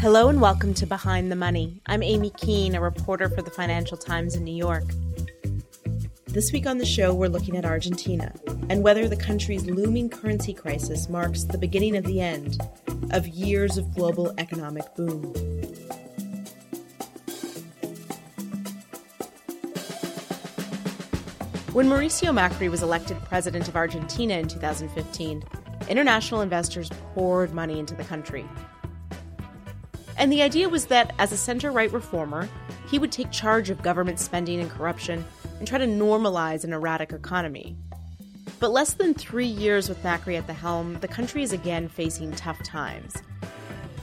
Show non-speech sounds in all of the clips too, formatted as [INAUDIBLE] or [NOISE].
Hello and welcome to Behind the Money. I'm Aimee Keane, a reporter for the Financial Times in New York. This week on the show, we're looking at Argentina and whether the country's looming currency crisis marks the beginning of the end of years of global economic boom. When Mauricio Macri was elected president of Argentina in 2015, international investors poured money into the country and the idea was that as a center right reformer, he would take charge of government spending and corruption and try to normalize an erratic economy. But less than three years with Macri at the helm, the country is again facing tough times.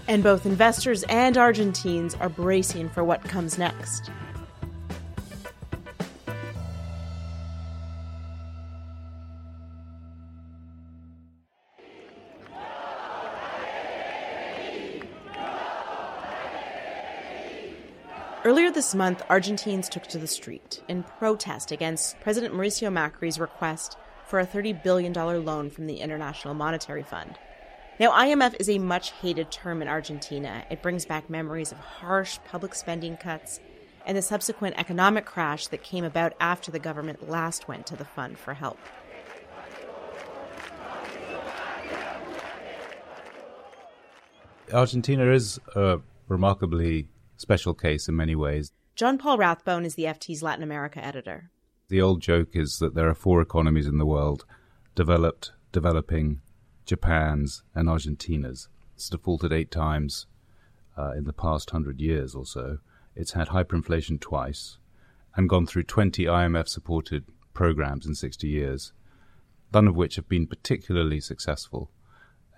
And both investors and Argentines are bracing for what comes next. Earlier this month, Argentines took to the street in protest against President Mauricio Macri's request for a $30 billion loan from the International Monetary Fund. Now, IMF is a much hated term in Argentina. It brings back memories of harsh public spending cuts and the subsequent economic crash that came about after the government last went to the fund for help. Argentina is a remarkably special case in many ways. John Paul Rathbone is the FT's Latin America editor. The old joke is that there are four economies in the world developed, developing, Japan's, and Argentina's. It's defaulted eight times uh, in the past hundred years or so. It's had hyperinflation twice and gone through 20 IMF supported programs in 60 years, none of which have been particularly successful,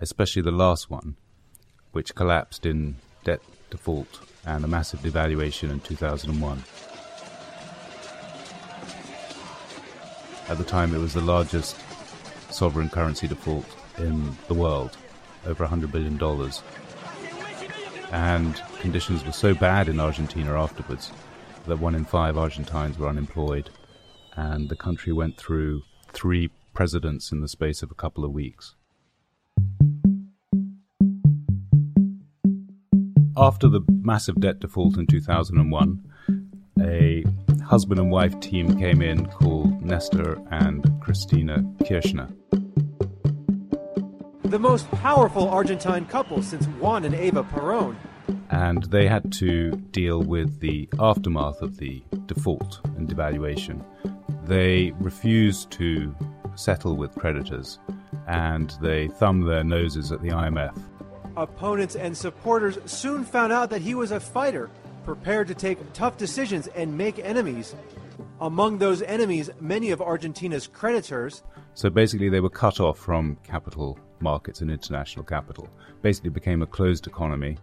especially the last one, which collapsed in debt default and a massive devaluation in 2001. At the time, it was the largest sovereign currency default in the world, over $100 billion. And conditions were so bad in Argentina afterwards that one in five Argentines were unemployed, and the country went through three presidents in the space of a couple of weeks. After the massive debt default in 2001, a husband and wife team came in called Nestor and Cristina Kirchner. The most powerful Argentine couple since Juan and Eva Perón. And they had to deal with the aftermath of the default and devaluation. They refused to settle with creditors and they thumbed their noses at the IMF Opponents and supporters soon found out that he was a fighter, prepared to take tough decisions and make enemies. Among those enemies, many of Argentina's creditors. So basically, they were cut off from capital markets and international capital. Basically, became a closed economy.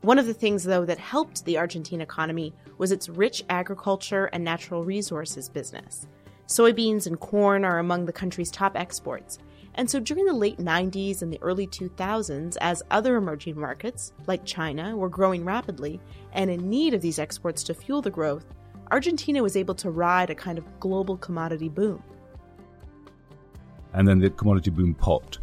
One of the things, though, that helped the Argentine economy was its rich agriculture and natural resources business. Soybeans and corn are among the country's top exports, and so during the late 90s and the early 2000s, as other emerging markets, like China, were growing rapidly and in need of these exports to fuel the growth, Argentina was able to ride a kind of global commodity boom. And then the commodity boom popped.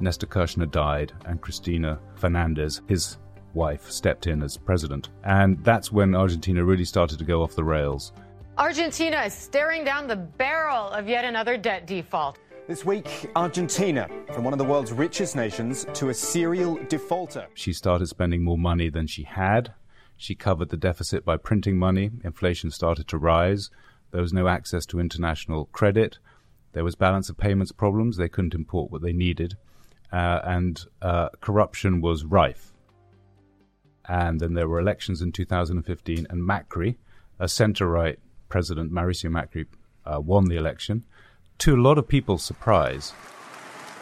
Nestor Kirchner died, and Cristina Fernandez, his wife, stepped in as president. And that's when Argentina really started to go off the rails. Argentina is staring down the barrel of yet another debt default. This week, Argentina, from one of the world's richest nations to a serial defaulter. She started spending more money than she had. She covered the deficit by printing money. Inflation started to rise. There was no access to international credit. There was balance of payments problems. They couldn't import what they needed. Uh, and uh, corruption was rife. And then there were elections in 2015, and Macri, a center right president, Mauricio Macri, uh, won the election to a lot of people's surprise,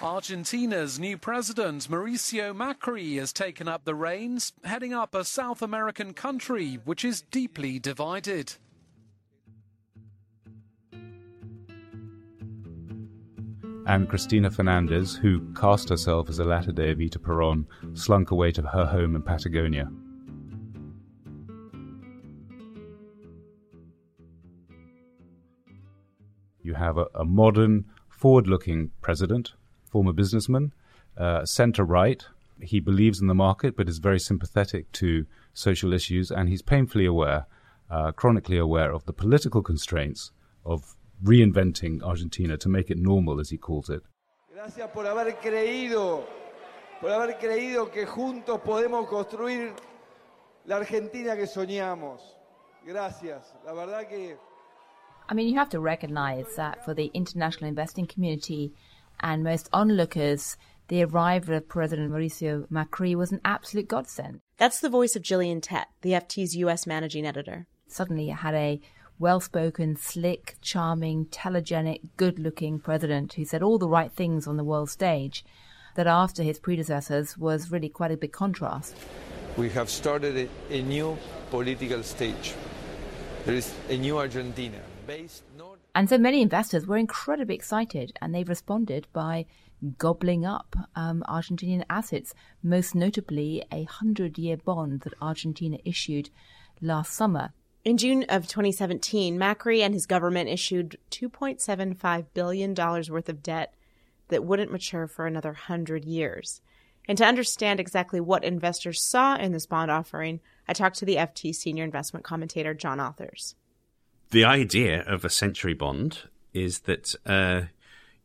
Argentina's new president, Mauricio Macri, has taken up the reins, heading up a South American country which is deeply divided. and Cristina Fernandez, who cast herself as a latter day Evita Peron, slunk away to her home in Patagonia. You have a, a modern, forward looking president, former businessman, uh, centre right. He believes in the market but is very sympathetic to social issues, and he's painfully aware, uh, chronically aware of the political constraints of reinventing Argentina to make it normal, as he calls it. Gracias por haber creído, por haber creído que juntos podemos construir la Argentina que soñamos. Gracias. La verdad que. I mean, you have to recognize that for the international investing community and most onlookers, the arrival of President Mauricio Macri was an absolute godsend. That's the voice of Gillian Tett, the FT's US managing editor. Suddenly, it had a well spoken, slick, charming, telegenic, good looking president who said all the right things on the world stage, that after his predecessors was really quite a big contrast. We have started a, a new political stage. There is a new Argentina based not. And so many investors were incredibly excited, and they've responded by gobbling up um, Argentinian assets, most notably a 100 year bond that Argentina issued last summer. In June of 2017, Macri and his government issued $2.75 billion worth of debt that wouldn't mature for another 100 years. And to understand exactly what investors saw in this bond offering, I talked to the FT senior investment commentator John Authers. The idea of a century bond is that uh,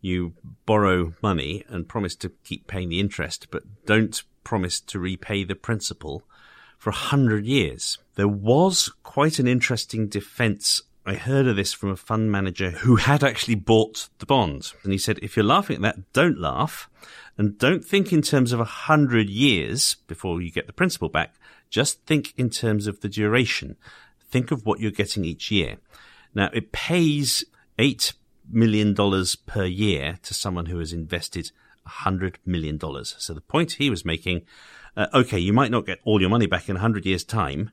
you borrow money and promise to keep paying the interest, but don't promise to repay the principal for a hundred years. There was quite an interesting defense. I heard of this from a fund manager who had actually bought the bond. And he said, if you're laughing at that, don't laugh. And don't think in terms of a hundred years before you get the principal back. Just think in terms of the duration. Think of what you're getting each year. Now, it pays $8 million per year to someone who has invested $100 million. So the point he was making uh, okay, you might not get all your money back in 100 years' time,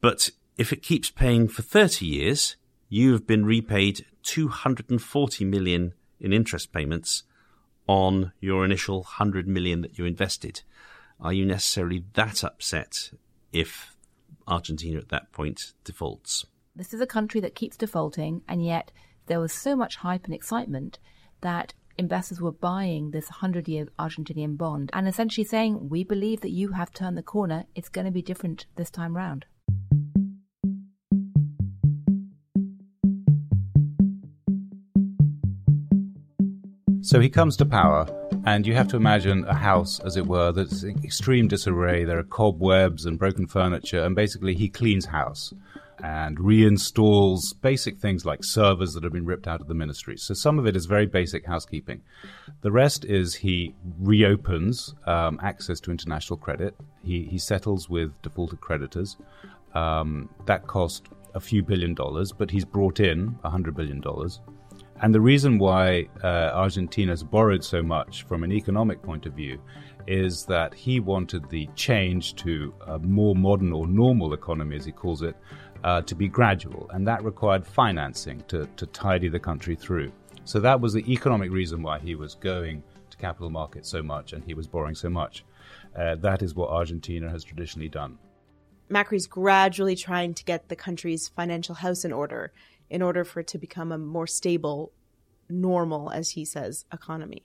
but if it keeps paying for 30 years, you have been repaid 240 million in interest payments on your initial 100 million that you invested. Are you necessarily that upset if Argentina at that point defaults? This is a country that keeps defaulting, and yet there was so much hype and excitement that investors were buying this 100 year Argentinian bond and essentially saying, We believe that you have turned the corner. It's going to be different this time round. So he comes to power, and you have to imagine a house, as it were, that's in extreme disarray. There are cobwebs and broken furniture, and basically he cleans house and reinstalls basic things like servers that have been ripped out of the ministry. So some of it is very basic housekeeping. The rest is he reopens um, access to international credit. He, he settles with defaulted creditors. Um, that cost a few billion dollars, but he's brought in a hundred billion dollars. And the reason why uh, Argentina has borrowed so much from an economic point of view is that he wanted the change to a more modern or normal economy, as he calls it, uh, to be gradual, and that required financing to, to tidy the country through. So that was the economic reason why he was going to capital markets so much and he was borrowing so much. Uh, that is what Argentina has traditionally done. Macri's gradually trying to get the country's financial house in order in order for it to become a more stable, normal, as he says, economy.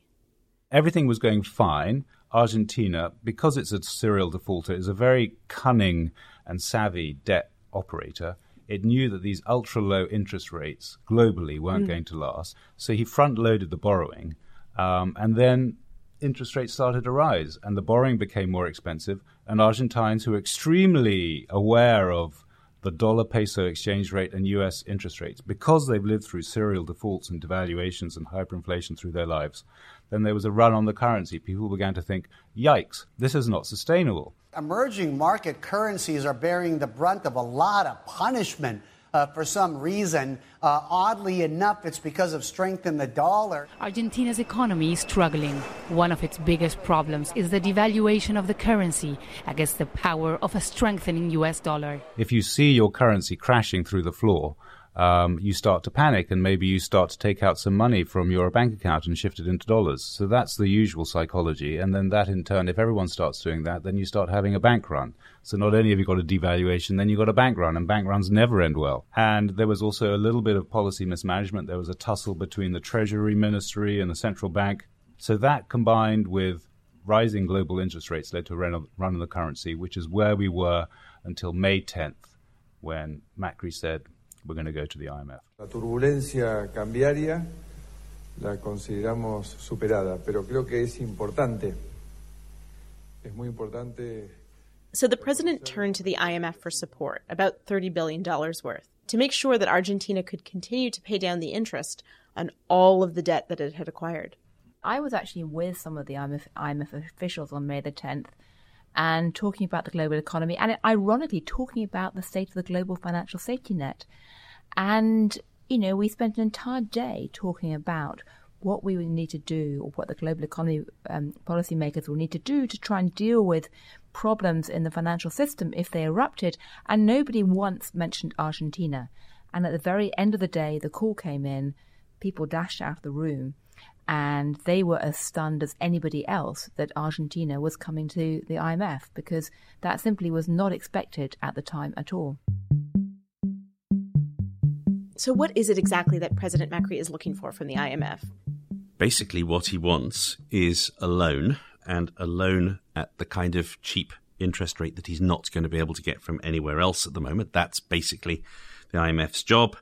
Everything was going fine. Argentina, because it's a serial defaulter, is a very cunning and savvy debt operator, it knew that these ultra low interest rates globally weren't mm. going to last. So he front loaded the borrowing. Um, and then interest rates started to rise and the borrowing became more expensive. And Argentines, who are extremely aware of the dollar peso exchange rate and US interest rates, because they've lived through serial defaults and devaluations and hyperinflation through their lives, then there was a run on the currency. People began to think, yikes, this is not sustainable emerging market currencies are bearing the brunt of a lot of punishment. Uh, for some reason. Uh, oddly enough, it's because of strength in the dollar. Argentina's economy is struggling. One of its biggest problems is the devaluation of the currency against the power of a strengthening US dollar. If you see your currency crashing through the floor, um, you start to panic and maybe you start to take out some money from your bank account and shift it into dollars. So that's the usual psychology. And then that in turn, if everyone starts doing that, then you start having a bank run. So not only have you got a devaluation, then you've got a bank run, and bank runs never end well. And there was also a little bit of policy mismanagement. There was a tussle between the Treasury Ministry and the central bank. So that combined with rising global interest rates led to a run on the currency, which is where we were until May 10th, when Macri said, we're going to go to the IMF. La turbulencia cambiaria la consideramos superada, pero creo que es importante. Es muy importante. So the president turned to the IMF for support, about $30 billion worth, to make sure that Argentina could continue to pay down the interest on all of the debt that it had acquired. I was actually with some of the IMF, IMF officials on May the 10th and talking about the global economy and ironically talking about the state of the global financial safety net. And, you know, we spent an entire day talking about what we would need to do or what the global economy um, policymakers will need to do to try and deal with problems in the financial system if they erupted. And nobody once mentioned Argentina. And at the very end of the day, the call came in, people dashed out of the room, and they were as stunned as anybody else that Argentina was coming to the IMF because that simply was not expected at the time at all. So, what is it exactly that President Macri is looking for from the IMF? Basically, what he wants is a loan, and a loan at the kind of cheap interest rate that he's not going to be able to get from anywhere else at the moment. That's basically the IMF's job.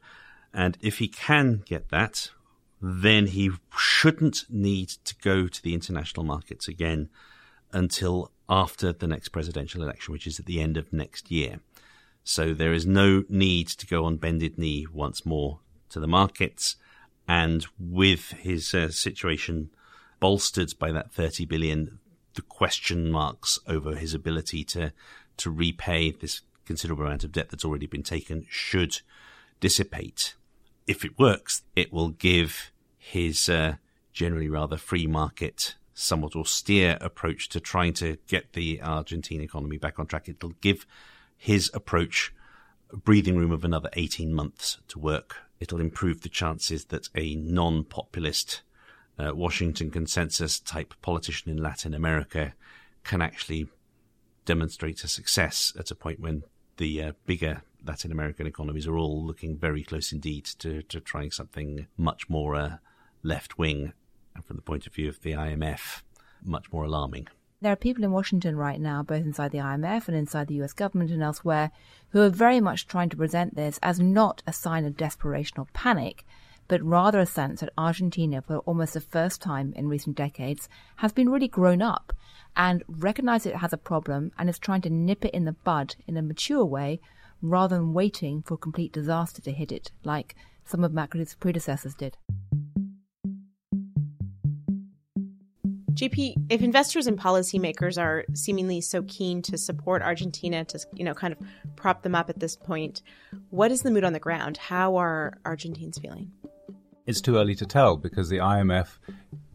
And if he can get that, then he shouldn't need to go to the international markets again until after the next presidential election, which is at the end of next year. So there is no need to go on bended knee once more to the markets. And with his uh, situation bolstered by that 30 billion, the question marks over his ability to, to repay this considerable amount of debt that's already been taken should dissipate. If it works, it will give his uh, generally rather free market, somewhat austere approach to trying to get the Argentine economy back on track. It'll give his approach breathing room of another 18 months to work. It'll improve the chances that a non populist uh, Washington consensus type politician in Latin America can actually demonstrate a success at a point when the uh, bigger Latin American economies are all looking very close indeed to, to trying something much more uh, left wing, and from the point of view of the IMF, much more alarming. There are people in Washington right now, both inside the IMF and inside the US government and elsewhere, who are very much trying to present this as not a sign of desperation or panic, but rather a sense that Argentina, for almost the first time in recent decades, has been really grown up and recognized it has a problem and is trying to nip it in the bud in a mature way rather than waiting for complete disaster to hit it, like some of Macri's predecessors did. JP, if investors and policymakers are seemingly so keen to support Argentina to, you know, kind of prop them up at this point, what is the mood on the ground? How are Argentines feeling? It's too early to tell because the IMF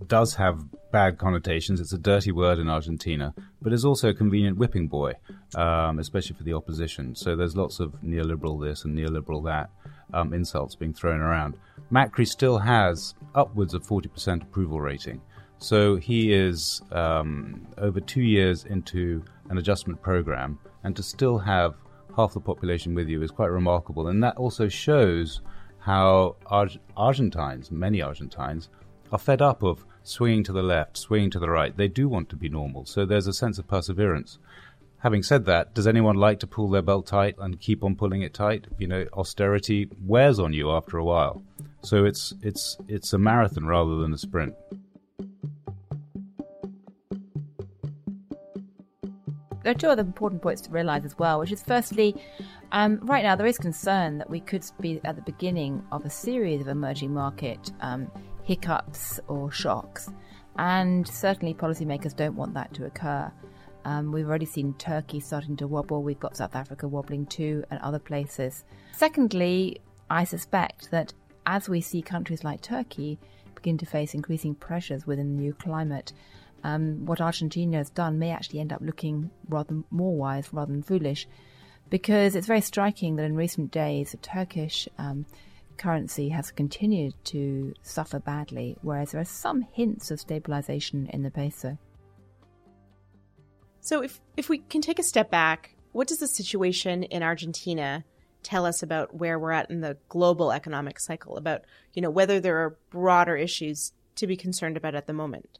does have bad connotations. It's a dirty word in Argentina, but it's also a convenient whipping boy, um, especially for the opposition. So there's lots of neoliberal this and neoliberal that um, insults being thrown around. Macri still has upwards of 40% approval rating. So he is um, over two years into an adjustment program, and to still have half the population with you is quite remarkable. And that also shows how Arg- Argentines, many Argentines, are fed up of swinging to the left, swinging to the right. They do want to be normal, so there's a sense of perseverance. Having said that, does anyone like to pull their belt tight and keep on pulling it tight? You know, austerity wears on you after a while. So it's it's it's a marathon rather than a sprint. There are two other important points to realise as well, which is firstly, um, right now there is concern that we could be at the beginning of a series of emerging market um, hiccups or shocks, and certainly policymakers don't want that to occur. Um, we've already seen Turkey starting to wobble. We've got South Africa wobbling too, and other places. Secondly, I suspect that as we see countries like Turkey begin to face increasing pressures within the new climate, um, what Argentina has done may actually end up looking rather more wise rather than foolish, because it's very striking that in recent days the Turkish um, currency has continued to suffer badly, whereas there are some hints of stabilization in the peso. So, if, if we can take a step back, what does the situation in Argentina tell us about where we're at in the global economic cycle, about you know whether there are broader issues to be concerned about at the moment?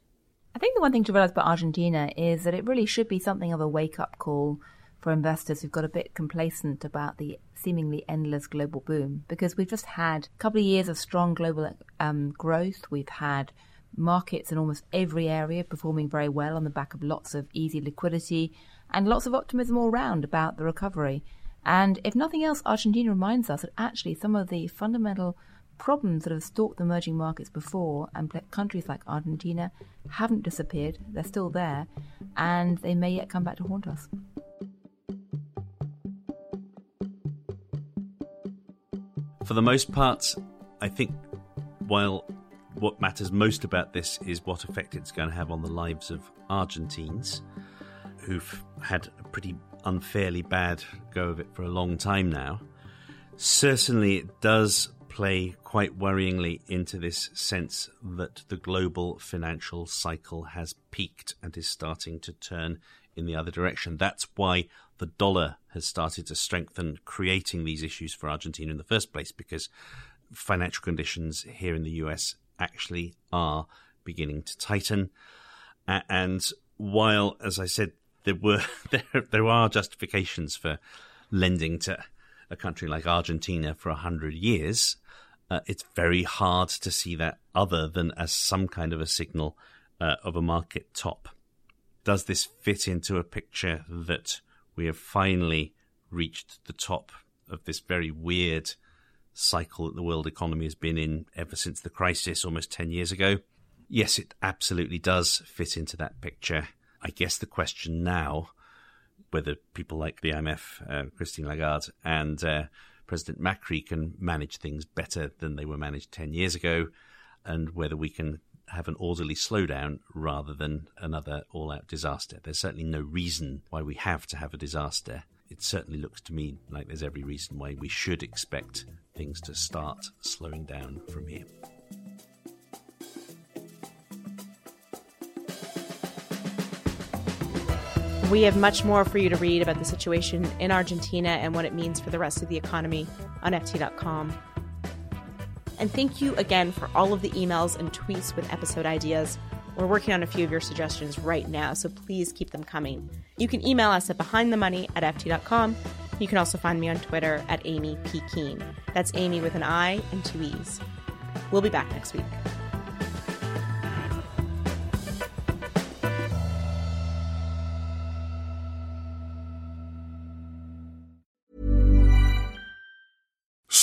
I think the one thing to realize about Argentina is that it really should be something of a wake up call for investors who've got a bit complacent about the seemingly endless global boom because we've just had a couple of years of strong global um, growth. We've had markets in almost every area performing very well on the back of lots of easy liquidity and lots of optimism all round about the recovery. And if nothing else, Argentina reminds us that actually some of the fundamental problems that have stalked the emerging markets before and countries like Argentina haven't disappeared. They're still there and they may yet come back to haunt us. For the most part, I think while what matters most about this is what effect it's going to have on the lives of Argentines, who've had a pretty unfairly bad go of it for a long time now. Certainly, it does play quite worryingly into this sense that the global financial cycle has peaked and is starting to turn in the other direction. That's why the dollar has started to strengthen, creating these issues for Argentina in the first place, because financial conditions here in the US actually are beginning to tighten. And while, as I said, there were [LAUGHS] there there are justifications for lending to a country like Argentina for a hundred years, uh, it's very hard to see that other than as some kind of a signal uh, of a market top. Does this fit into a picture that we have finally reached the top of this very weird cycle that the world economy has been in ever since the crisis almost 10 years ago? Yes, it absolutely does fit into that picture. I guess the question now, whether people like the IMF, uh, Christine Lagarde, and uh, President Macri can manage things better than they were managed 10 years ago, and whether we can have an orderly slowdown rather than another all out disaster. There's certainly no reason why we have to have a disaster. It certainly looks to me like there's every reason why we should expect things to start slowing down from here. We have much more for you to read about the situation in Argentina and what it means for the rest of the economy on FT.com. And thank you again for all of the emails and tweets with episode ideas. We're working on a few of your suggestions right now, so please keep them coming. You can email us at behindthemoney at FT.com. You can also find me on Twitter at Amy P. Keene. That's Amy with an I and two E's. We'll be back next week.